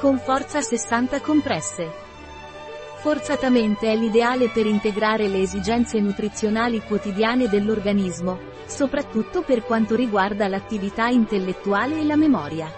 Con forza 60 compresse. Forzatamente è l'ideale per integrare le esigenze nutrizionali quotidiane dell'organismo, soprattutto per quanto riguarda l'attività intellettuale e la memoria.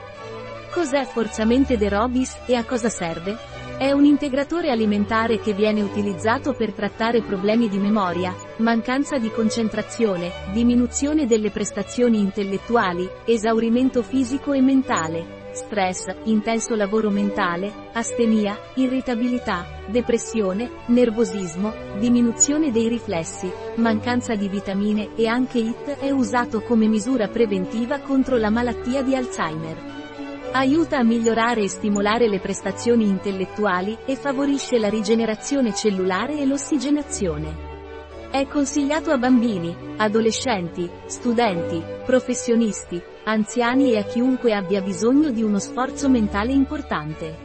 Cos'è forzamente De Robis e a cosa serve? È un integratore alimentare che viene utilizzato per trattare problemi di memoria, mancanza di concentrazione, diminuzione delle prestazioni intellettuali, esaurimento fisico e mentale, stress, intenso lavoro mentale, astenia, irritabilità, depressione, nervosismo, diminuzione dei riflessi, mancanza di vitamine e anche IT è usato come misura preventiva contro la malattia di Alzheimer. Aiuta a migliorare e stimolare le prestazioni intellettuali e favorisce la rigenerazione cellulare e l'ossigenazione. È consigliato a bambini, adolescenti, studenti, professionisti, anziani e a chiunque abbia bisogno di uno sforzo mentale importante.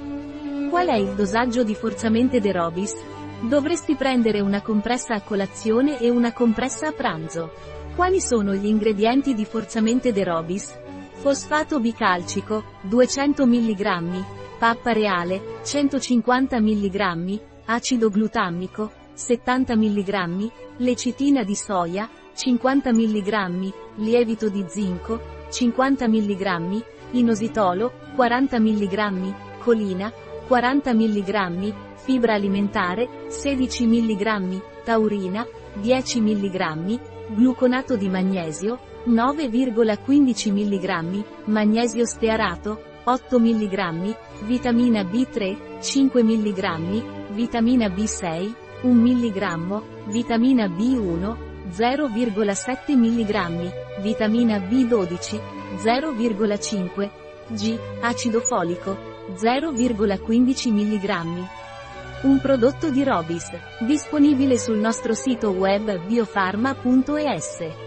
Qual è il dosaggio di forzamente De Robis? Dovresti prendere una compressa a colazione e una compressa a pranzo. Quali sono gli ingredienti di forzamente De Robis? Fosfato bicalcico, 200 mg, pappa reale, 150 mg, acido glutamico, 70 mg, lecitina di soia, 50 mg, lievito di zinco, 50 mg, inositolo, 40 mg, colina, 40 mg, fibra alimentare, 16 mg, taurina, 10 mg, gluconato di magnesio, 9,15 mg, magnesio stearato, 8 mg, vitamina B3, 5 mg, vitamina B6, 1 mg, vitamina B1, 0,7 mg, vitamina B12, 0,5 g, acido folico, 0,15 mg. Un prodotto di Robis, disponibile sul nostro sito web biofarma.es.